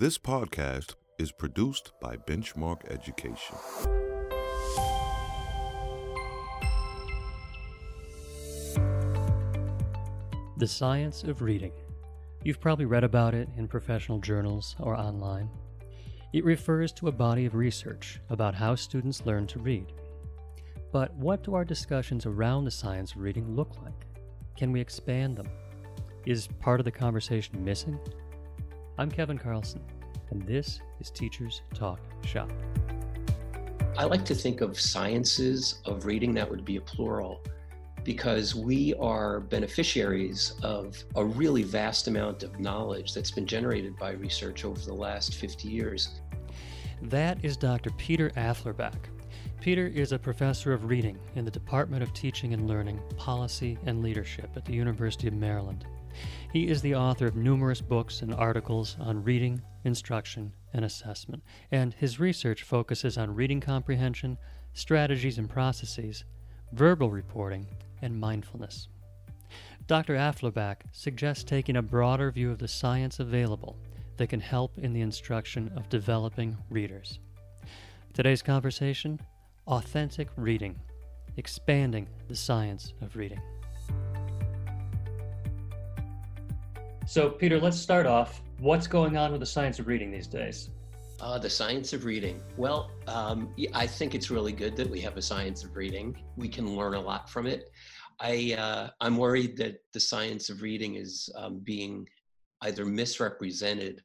This podcast is produced by Benchmark Education. The Science of Reading. You've probably read about it in professional journals or online. It refers to a body of research about how students learn to read. But what do our discussions around the science of reading look like? Can we expand them? Is part of the conversation missing? I'm Kevin Carlson, and this is Teachers Talk Shop. I like to think of sciences of reading, that would be a plural, because we are beneficiaries of a really vast amount of knowledge that's been generated by research over the last 50 years. That is Dr. Peter Afflerbach. Peter is a professor of reading in the Department of Teaching and Learning, Policy and Leadership at the University of Maryland. He is the author of numerous books and articles on reading, instruction, and assessment, and his research focuses on reading comprehension, strategies and processes, verbal reporting, and mindfulness. Dr. Afflerbach suggests taking a broader view of the science available that can help in the instruction of developing readers. Today's conversation Authentic Reading Expanding the Science of Reading. So, Peter, let's start off. What's going on with the science of reading these days? Uh, the science of reading. Well, um, I think it's really good that we have a science of reading. We can learn a lot from it. I uh, I'm worried that the science of reading is um, being either misrepresented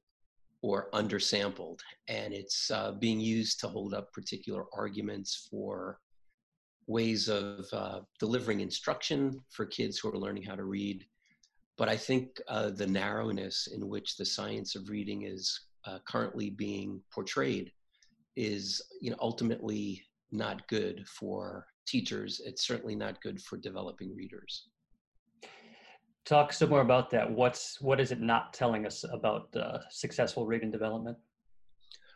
or undersampled, and it's uh, being used to hold up particular arguments for ways of uh, delivering instruction for kids who are learning how to read. But I think uh, the narrowness in which the science of reading is uh, currently being portrayed is you know ultimately not good for teachers. It's certainly not good for developing readers. Talk some more about that. What's what is it not telling us about uh, successful reading development?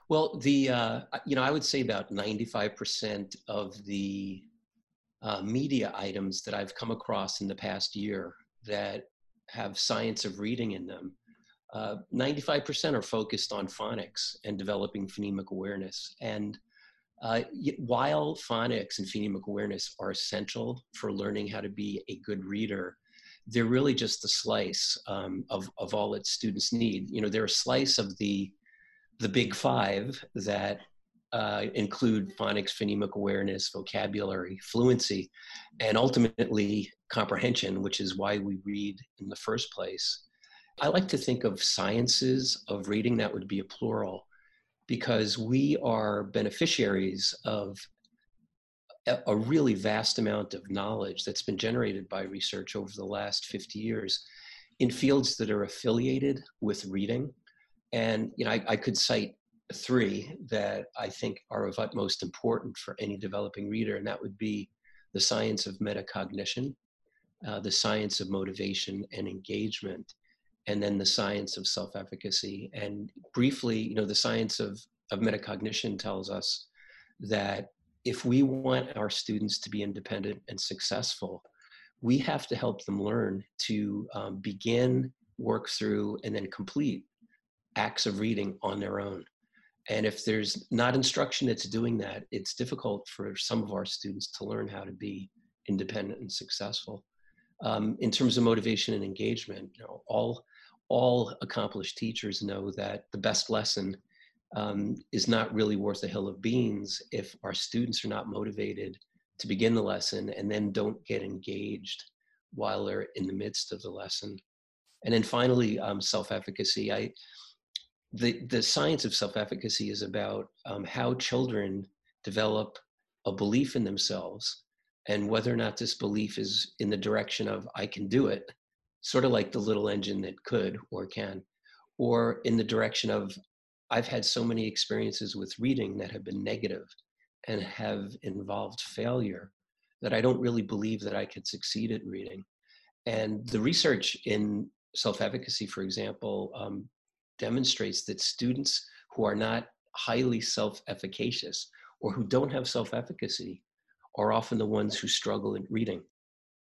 Well the uh, you know i would say about 95% of the uh, media items that i've come across in the past year that have science of reading in them 95% uh, are focused on phonics and developing phonemic awareness. And uh, while phonics and phonemic awareness are essential for learning how to be a good reader, they're really just a slice um, of, of all that students need. You know, they're a slice of the, the big five that uh, include phonics, phonemic awareness, vocabulary, fluency, and ultimately comprehension, which is why we read in the first place. I like to think of sciences of reading, that would be a plural, because we are beneficiaries of a really vast amount of knowledge that's been generated by research over the last 50 years in fields that are affiliated with reading. And you know, I, I could cite three that I think are of utmost importance for any developing reader, and that would be the science of metacognition, uh, the science of motivation and engagement, and then the science of self-efficacy. And briefly, you know, the science of, of metacognition tells us that if we want our students to be independent and successful, we have to help them learn to um, begin, work through, and then complete acts of reading on their own. And if there's not instruction that's doing that, it's difficult for some of our students to learn how to be independent and successful. Um, in terms of motivation and engagement, you know, all all accomplished teachers know that the best lesson um, is not really worth a hill of beans if our students are not motivated to begin the lesson and then don't get engaged while they're in the midst of the lesson. And then finally, um, self-efficacy. I, the, the science of self-efficacy is about um, how children develop a belief in themselves and whether or not this belief is in the direction of I can do it sort of like the little engine that could or can, or in the direction of I've had so many experiences with reading that have been negative and have involved failure that I don't really believe that I could succeed at reading. And the research in self efficacy, for example, um, demonstrates that students who are not highly self efficacious or who don't have self efficacy are often the ones who struggle in reading.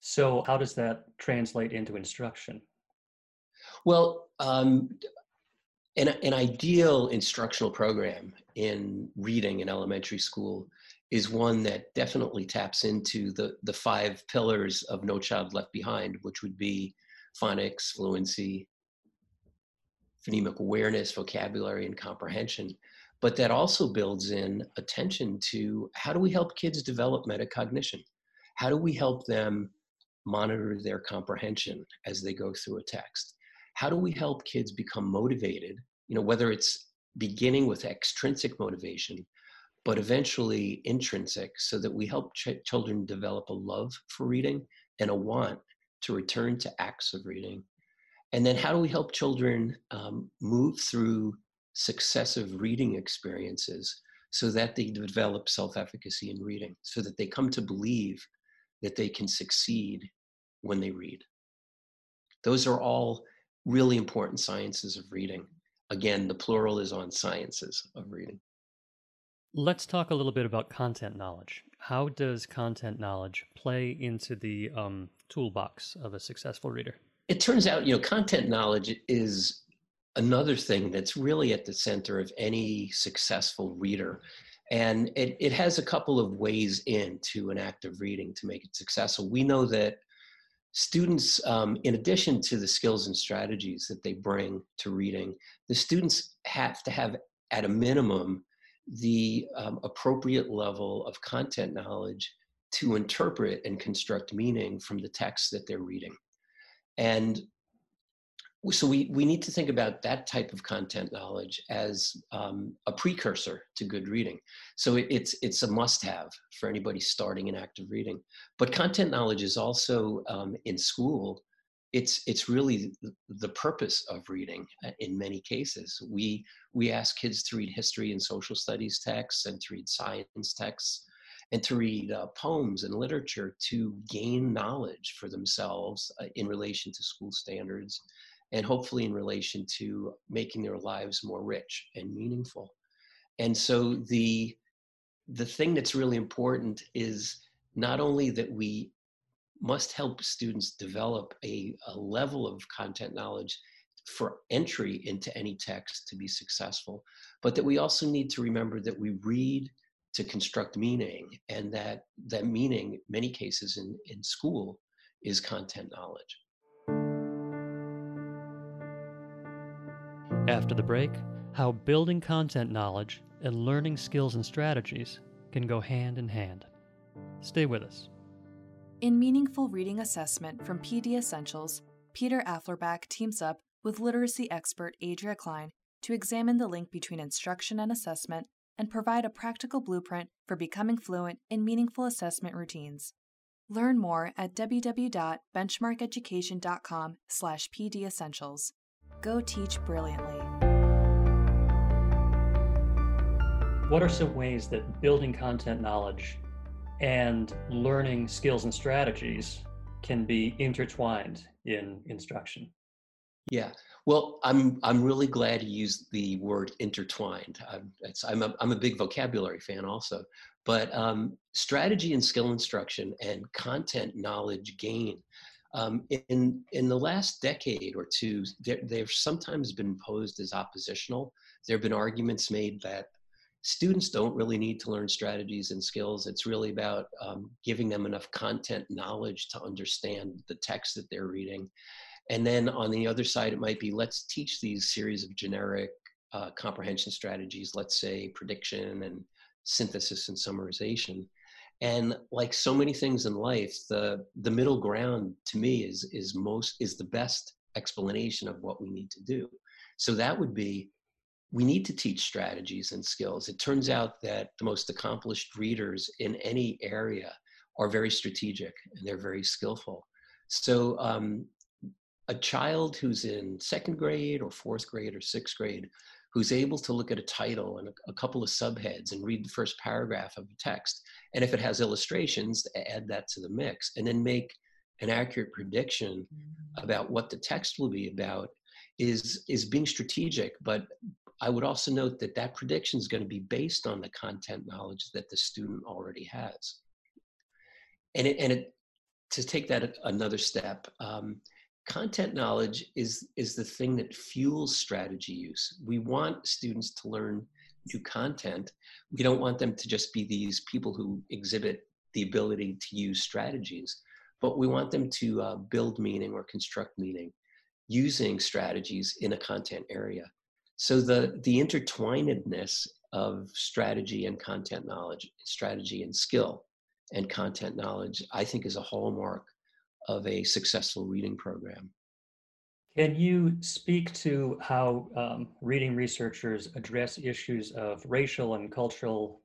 So, how does that translate into instruction? Well, um, an, an ideal instructional program in reading in elementary school is one that definitely taps into the, the five pillars of No Child Left Behind, which would be phonics, fluency, phonemic awareness, vocabulary, and comprehension. But that also builds in attention to how do we help kids develop metacognition? How do we help them monitor their comprehension as they go through a text? How do we help kids become motivated? You know, whether it's beginning with extrinsic motivation, but eventually intrinsic, so that we help ch- children develop a love for reading and a want to return to acts of reading. And then, how do we help children um, move through successive reading experiences so that they develop self efficacy in reading, so that they come to believe that they can succeed when they read? Those are all really important sciences of reading. Again, the plural is on sciences of reading. Let's talk a little bit about content knowledge. How does content knowledge play into the um, toolbox of a successful reader? It turns out, you know, content knowledge is another thing that's really at the center of any successful reader. And it, it has a couple of ways into an act of reading to make it successful. We know that students, um, in addition to the skills and strategies that they bring to reading, the students have to have, at a minimum, the um, appropriate level of content knowledge to interpret and construct meaning from the text that they're reading. And so we, we need to think about that type of content knowledge as um, a precursor to good reading. So it, it's, it's a must have for anybody starting an active reading. But content knowledge is also um, in school it's it's really the purpose of reading uh, in many cases we we ask kids to read history and social studies texts and to read science texts and to read uh, poems and literature to gain knowledge for themselves uh, in relation to school standards and hopefully in relation to making their lives more rich and meaningful. And so the the thing that's really important is not only that we must help students develop a, a level of content knowledge for entry into any text to be successful, but that we also need to remember that we read to construct meaning and that that meaning, many cases in, in school, is content knowledge. After the break, how building content knowledge and learning skills and strategies can go hand in hand. Stay with us. In Meaningful Reading Assessment from PD Essentials, Peter Afflerbach teams up with literacy expert Adria Klein to examine the link between instruction and assessment and provide a practical blueprint for becoming fluent in meaningful assessment routines. Learn more at www.benchmarkeducation.com slash pdessentials. Go teach brilliantly. What are some ways that building content knowledge and learning skills and strategies can be intertwined in instruction. Yeah, well, I'm I'm really glad you used the word intertwined. I'm, I'm a I'm a big vocabulary fan also, but um, strategy and skill instruction and content knowledge gain. Um, in in the last decade or two, they've sometimes been posed as oppositional. There have been arguments made that students don't really need to learn strategies and skills. It's really about um, giving them enough content knowledge to understand the text that they're reading. And then on the other side, it might be let's teach these series of generic uh, comprehension strategies, let's say prediction and synthesis and summarization. And like so many things in life, the the middle ground to me is is most is the best explanation of what we need to do. So that would be we need to teach strategies and skills. It turns out that the most accomplished readers in any area are very strategic and they're very skillful. So, um, a child who's in second grade or fourth grade or sixth grade who's able to look at a title and a, couple of subheads and read the first paragraph of a text, and if it has illustrations, add that to the mix, and then make an accurate prediction mm. about what the text will be about is is being strategic but I would also note that that prediction is going to be based on the content knowledge that the student already has. And it, and it, to take that another step, um, content knowledge is is the thing that fuels strategy use. We want students to learn new content. We don't want them to just be these people who exhibit the ability to use strategies, but we want them to uh, build meaning or construct meaning using strategies in a content area. So the the intertwinedness of strategy and content knowledge, strategy and skill, and content knowledge, I think is a hallmark of a successful reading program. Can you speak to how um, reading researchers address issues of racial and cultural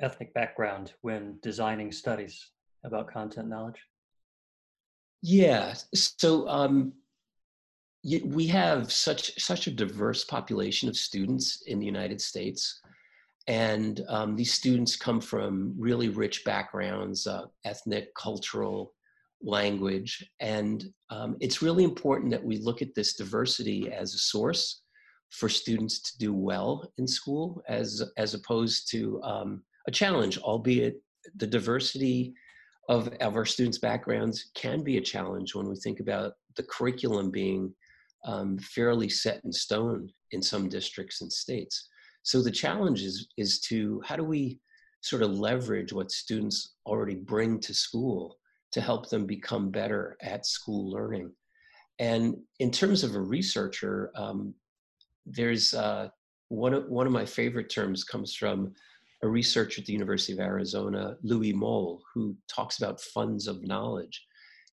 ethnic background when designing studies about content knowledge? Yeah, so um, we have such such a diverse population of students in the United States, and um, these students come from really rich backgrounds, uh, ethnic, cultural, language. And um, it's really important that we look at this diversity as a source for students to do well in school as, as opposed to um, a challenge, albeit the diversity of, of our students' backgrounds can be a challenge when we think about the curriculum being um, fairly set in stone in some districts and states. So the challenge is, is to how do we sort of leverage what students already bring to school to help them become better at school learning. And in terms of a researcher, um, there's uh, one, of, one of my favorite terms comes from a researcher at the University of Arizona, Luis Moll, who talks about funds of knowledge.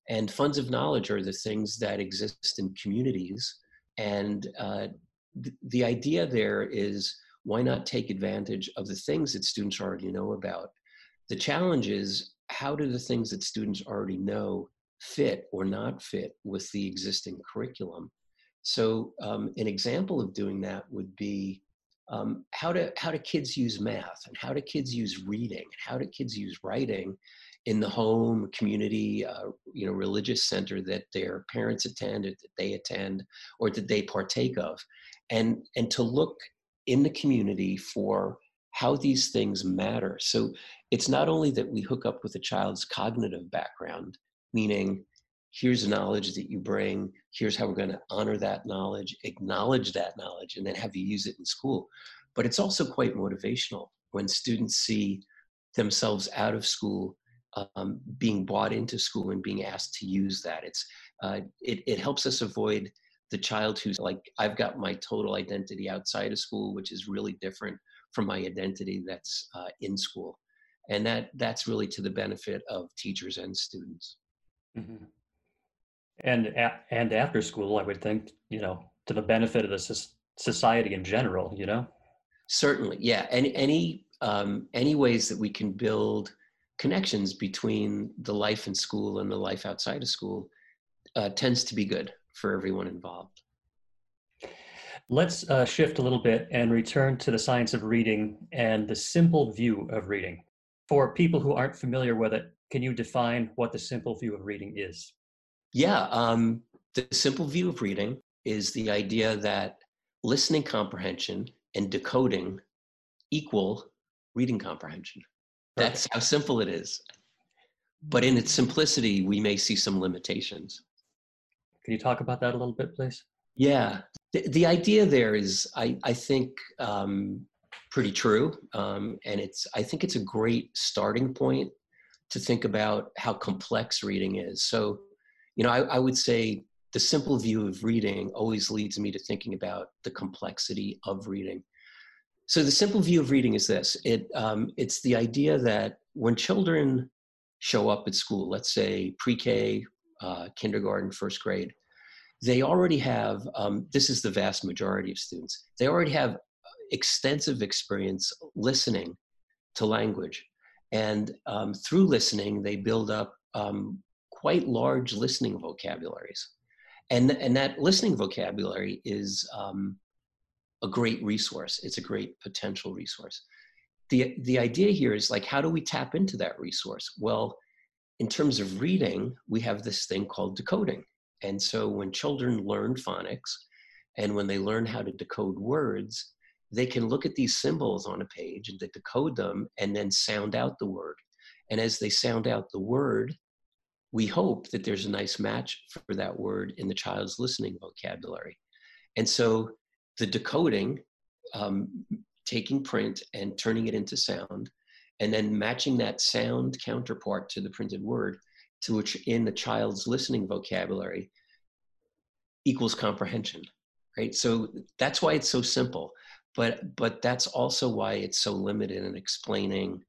And funds of knowledge are the things that exist in communities. And uh, th- the idea there is why not take advantage of the things that students already know about? The challenge is how do the things that students already know fit or not fit with the existing curriculum? So um, an example of doing that would be um, how do how do kids use math and how do kids use reading? And how do kids use writing in the home, community, uh, you know, religious center that their parents attend or that they attend or that they partake of, and and to look in the community for how these things matter. So it's not only that we hook up with a child's cognitive background, meaning here's knowledge that you bring, here's how we're going to honor that knowledge, acknowledge that knowledge, and then have you use it in school. But it's also quite motivational when students see themselves out of school um, being brought into school and being asked to use that. It's uh, it, it helps us avoid the child who's like, I've got my total identity outside of school, which is really different from my identity that's uh, in school. And that that's really to the benefit of teachers and students. Mm-hmm. and and after school i would think you know to the benefit of the society in general you know? Certainly yeah. Any any um, any ways that we can build connections between the life in school and the life outside of school uh, tends to be good for everyone involved Let's uh, shift a little bit and return to the science of reading and the simple view of reading. For people who aren't familiar with it, can you define what the simple view of reading is? Yeah, um, the simple view of reading is the idea that listening comprehension and decoding equal reading comprehension. That's how simple it is. But in its simplicity, we may see some limitations. Can you talk about that a little bit, please? Yeah, the, the idea there is, I, I think, um, pretty true, um, and it's I think it's a great starting point to think about how complex reading is. So, you know, I, I would say the simple view of reading always leads me to thinking about the complexity of reading. So, the simple view of reading is this: it um, it's the idea that when children show up at school, let's say pre-K, uh, kindergarten, first grade, they already have, um, this is the vast majority of students, they already have extensive experience listening to language. And um, through listening, they build up um, quite large listening vocabularies. And, and that listening vocabulary is um, a great resource. It's a great potential resource. The, the idea here is like, how do we tap into that resource? Well, in terms of reading, we have this thing called decoding. And so when children learn phonics and when they learn how to decode words, they can look at these symbols on a page and they decode them and then sound out the word. And as they sound out the word, we hope that there's a nice match for that word in the child's listening vocabulary. And so the decoding, um, taking print and turning it into sound, and then matching that sound counterpart to the printed word, to which in the child's listening vocabulary equals comprehension, right? So that's why it's so simple, but but that's also why it's so limited in explaining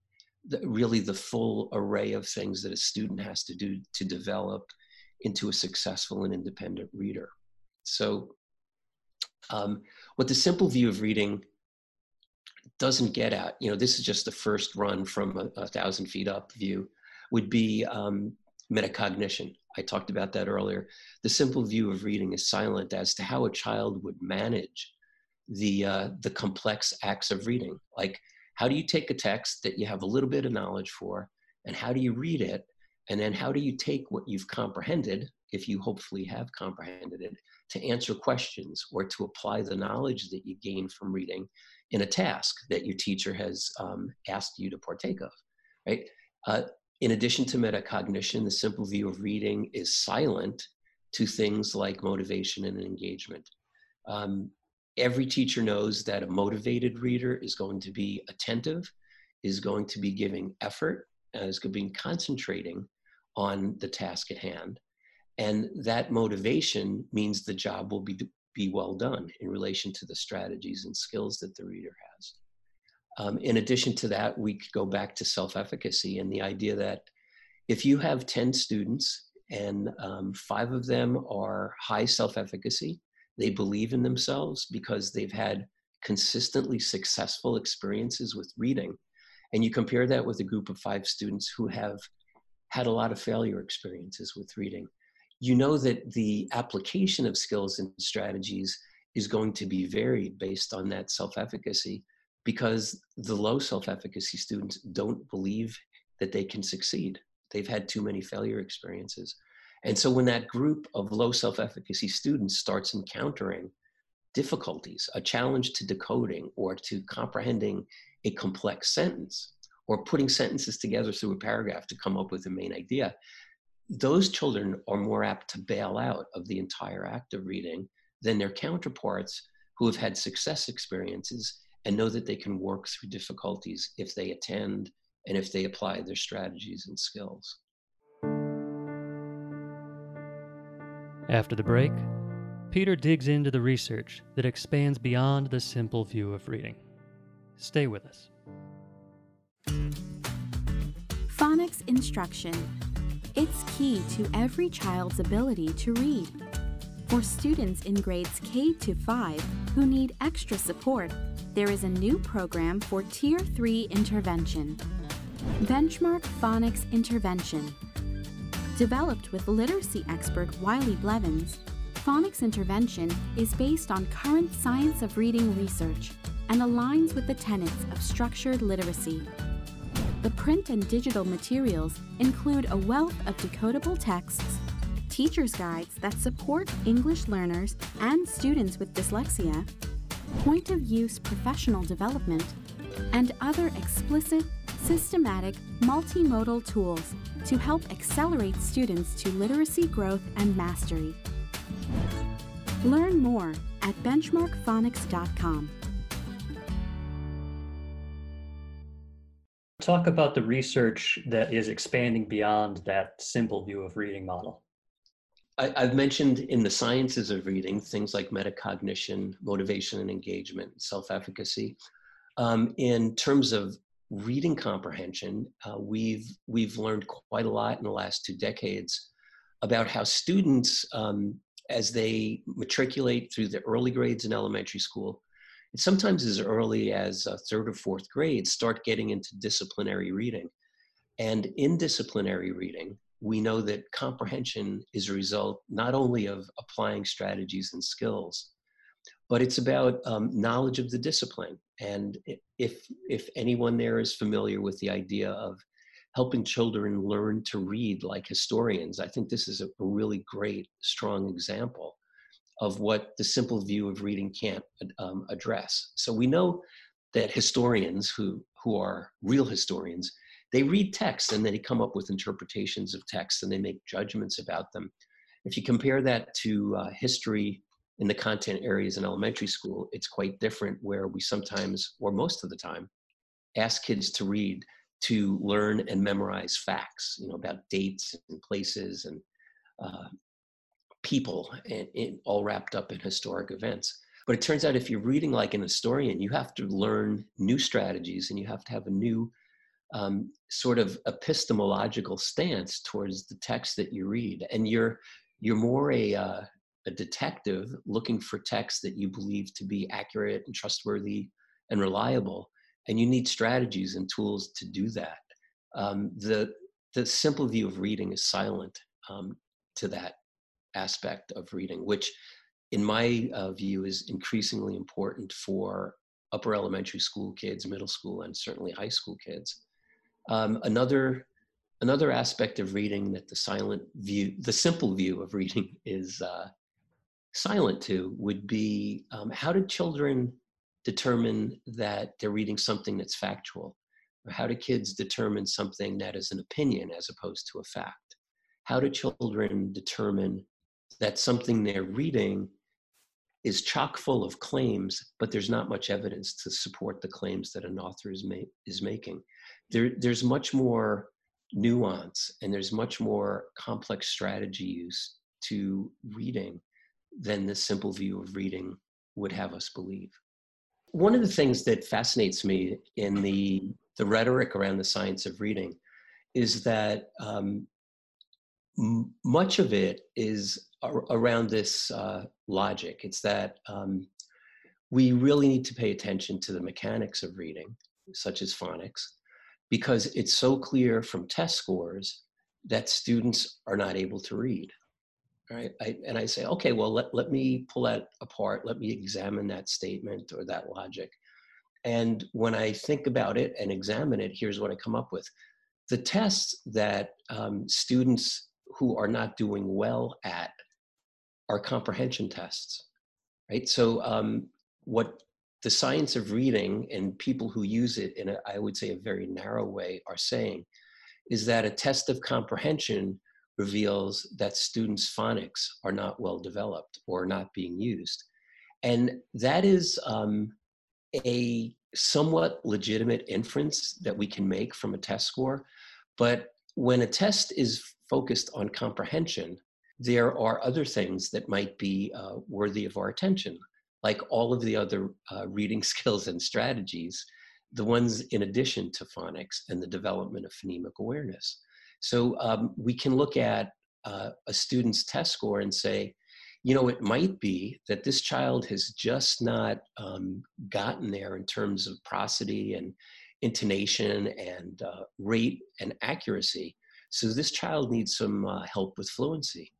the, really the full array of things that a student has to do to develop into a successful and independent reader. So, um, what the simple view of reading doesn't get at, you know, this is just the first run from a, a thousand feet up view, would be um, metacognition. I talked about that earlier. The simple view of reading is silent as to how a child would manage the uh, the complex acts of reading, like how do you take a text that you have a little bit of knowledge for, and how do you read it? And then how do you take what you've comprehended, if you hopefully have comprehended it, to answer questions or to apply the knowledge that you gain from reading in a task that your teacher has um, asked you to partake of, right? Uh, in addition to metacognition, the simple view of reading is silent to things like motivation and engagement. Um, every teacher knows that a motivated reader is going to be attentive, is going to be giving effort, is going to be concentrating on the task at hand. And that motivation means the job will be, be well done in relation to the strategies and skills that the reader has. Um, in addition to that, we could go back to self efficacy and the idea that if you have 10 students and um, five of them are high self efficacy, they believe in themselves because they've had consistently successful experiences with reading. And you compare that with a group of five students who have had a lot of failure experiences with reading. You know that the application of skills and strategies is going to be varied based on that self efficacy because the low self efficacy students don't believe that they can succeed. They've had too many failure experiences. And so when that group of low self efficacy students starts encountering difficulties, a challenge to decoding or to comprehending a complex sentence or putting sentences together through a paragraph to come up with a main idea, those children are more apt to bail out of the entire act of reading than their counterparts who have had success experiences and know that they can work through difficulties if they attend and if they apply their strategies and skills. After the break, Peter digs into the research that expands beyond the simple view of reading. Stay with us. Phonics instruction. It's key to every child's ability to read. For students in grades K to 5 who need extra support, there is a new program for Tier 3 intervention. Benchmark Phonics Intervention Developed with literacy expert Wiley Blevins, phonics intervention is based on current science of reading research and aligns with the tenets of structured literacy. The print and digital materials include a wealth of decodable texts, teacher's guides that support English learners and students with dyslexia, point of use professional development, and other explicit, systematic, multimodal tools to help accelerate students to literacy growth and mastery. Learn more at benchmarkphonics.com. Talk about the research that is expanding beyond that simple view of reading model. I, have mentioned in the sciences of reading things like metacognition, motivation and engagement, self efficacy. Um, in terms of reading comprehension, uh, we've we've learned quite a lot in the last two decades about how students, um, as they matriculate through the early grades in elementary school, and sometimes as early as uh, third or fourth grade, start getting into disciplinary reading. And in disciplinary reading, we know that comprehension is a result not only of applying strategies and skills, but it's about um, knowledge of the discipline. And if if anyone there is familiar with the idea of helping children learn to read like historians, I think this is a, really great, strong example of what the simple view of reading can't um, address. So we know that historians who who are real historians, they read text and they come up with interpretations of text and they make judgments about them. If you compare that to uh, history in the content areas in elementary school, it's quite different where we sometimes, or most of the time, ask kids to read to learn and memorize facts, you know, about dates and places and uh, people, and, and all wrapped up in historic events. But it turns out if you're reading like an historian, you have to learn new strategies and you have to have a new um, sort of epistemological stance towards the text that you read. And you're you're more a uh, a detective looking for texts that you believe to be accurate and trustworthy and reliable. And you need strategies and tools to do that. Um, the the simple view of reading is silent um, to that aspect of reading, which in my uh, view, is increasingly important for upper elementary school kids, middle school, and certainly high school kids. Um, another another aspect of reading that the silent view, the simple view of reading, is uh, silent to would be um, how do children determine that they're reading something that's factual? Or how do kids determine something that is an opinion as opposed to a fact? How do children determine that something they're reading is chock full of claims, but there's not much evidence to support the claims that an author is, ma- is making. There, there's much more nuance and there's much more complex strategy use to reading than the simple view of reading would have us believe. One of the things that fascinates me in the, the rhetoric around the science of reading is that um, m- much of it is ar- around this uh, logic. It's that um, we really need to pay attention to the mechanics of reading, such as phonics, because it's so clear from test scores that students are not able to read. Right? I, and I say, okay, well, let, let me pull that apart. Let me examine that statement or that logic. And when I think about it and examine it, here's what I come up with. The tests that um, students who are not doing well at are comprehension tests, right? So um, what the science of reading and people who use it in a, I would say, a very narrow way are saying is that a test of comprehension reveals that students' phonics are not well developed or not being used. And that is um, a somewhat legitimate inference that we can make from a test score. But when a test is focused on comprehension, there are other things that might be uh, worthy of our attention, like all of the other uh, reading skills and strategies, the ones in addition to phonics and the development of phonemic awareness. So um, we can look at uh, a student's test score and say, you know, it might be that this child has just not um, gotten there in terms of prosody and intonation and uh, rate and accuracy. So this child needs some uh, help with fluency.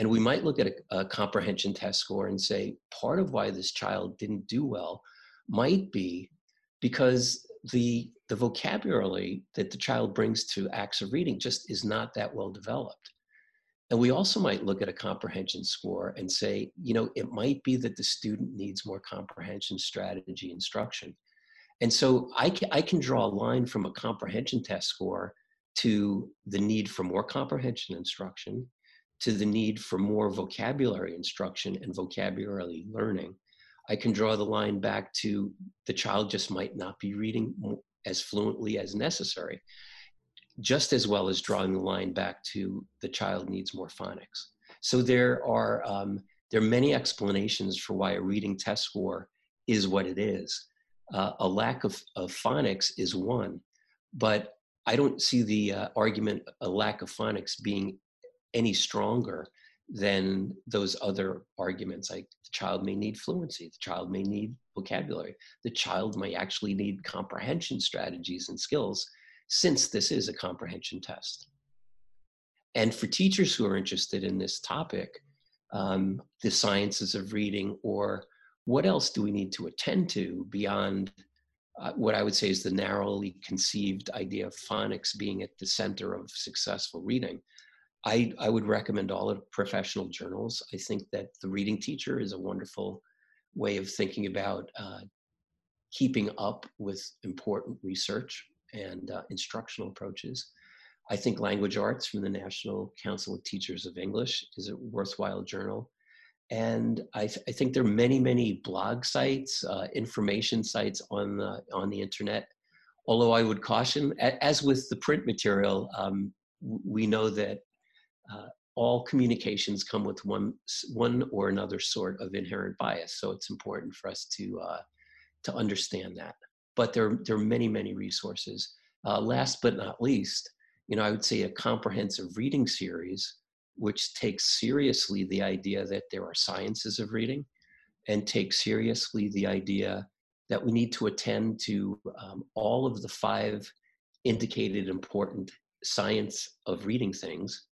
And we might look at a, a, comprehension test score and say part of why this child didn't do well might be because the, the vocabulary that the child brings to acts of reading just is not that well developed. And we also might look at a comprehension score and say, you know, it might be that the student needs more comprehension strategy instruction. And so I I can draw a line from a comprehension test score to the need for more comprehension instruction to the need for more vocabulary instruction and vocabulary learning. I can draw the line back to the child just might not be reading as fluently as necessary, just as well as drawing the line back to the child needs more phonics. So there are um, there are many explanations for why a reading test score is what it is. Uh, a lack of, of phonics is one, but I don't see the uh, argument a lack of phonics being any stronger than those other arguments like the child may need fluency the child may need vocabulary the child may actually need comprehension strategies and skills since this is a comprehension test. And for teachers who are interested in this topic um, the sciences of reading or what else do we need to attend to beyond uh, what i would say is the narrowly conceived idea of phonics being at the center of successful reading I, I would recommend all of professional journals. I think that the reading teacher is a wonderful way of thinking about uh, keeping up with important research and uh, instructional approaches. I think Language Arts from the National Council of Teachers of English is a worthwhile journal. And I, th- I think there are many, many blog sites, uh, information sites on the, on the internet. Although I would caution, as with the print material, um, we know that uh, all communications come with one, one or another sort of inherent bias. So it's important for us to, uh, to understand that. But there, there are many, many resources. Uh, last but not least, you know, I would say a comprehensive reading series, which takes seriously the idea that there are sciences of reading and takes seriously the idea that we need to attend to um, all of the five indicated important science of reading things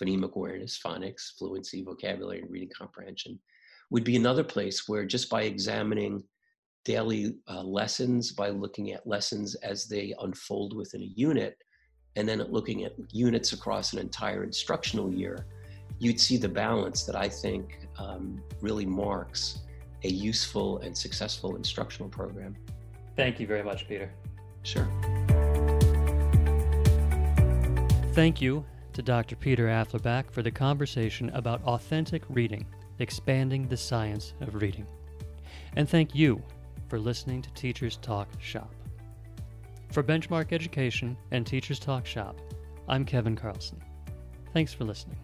phonemic awareness, phonics, fluency, vocabulary, and reading comprehension would be another place where just by examining daily uh, lessons, by looking at lessons as they unfold within a unit, and then looking at units across an entire instructional year, you'd see the balance that I think um, really marks a useful and successful instructional program. Thank you very much, Peter. Sure. Thank you to Dr. Peter Afflerbach for the conversation about authentic reading, expanding the science of reading. And thank you for listening to Teachers Talk Shop. For Benchmark Education and Teachers Talk Shop, I'm Kevin Carlson. Thanks for listening.